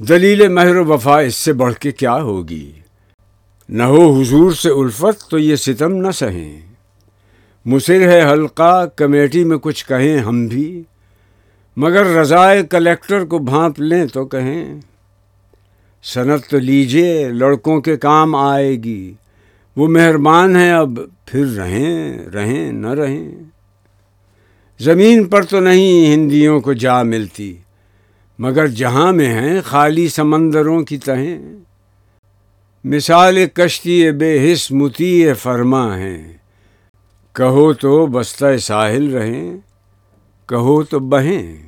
دلیل مہر و وفا اس سے بڑھ کے کیا ہوگی؟ نہ ہو حضور سے الفت تو یہ ستم نہ سہیں۔ مصر ہے حلقہ، کمیٹی میں کچھ کہیں ہم بھی۔ مگر رضائے کلیکٹر کو بھانپ لیں تو کہیں۔ صنعت تو لیجیے لڑکوں کے کام آئے گی۔ وہ مہربان ہیں اب، پھر رہیں رہیں، نہ رہیں۔ زمین پر تو نہیں ہندیوں کو جا ملتی۔ مگر جہاں میں ہیں، خالی سمندروں کی تہیں۔ مثال کشتی بے حس متی فرما ہیں کہو تو بستہ ساحل رہیں، کہو تو بہیں۔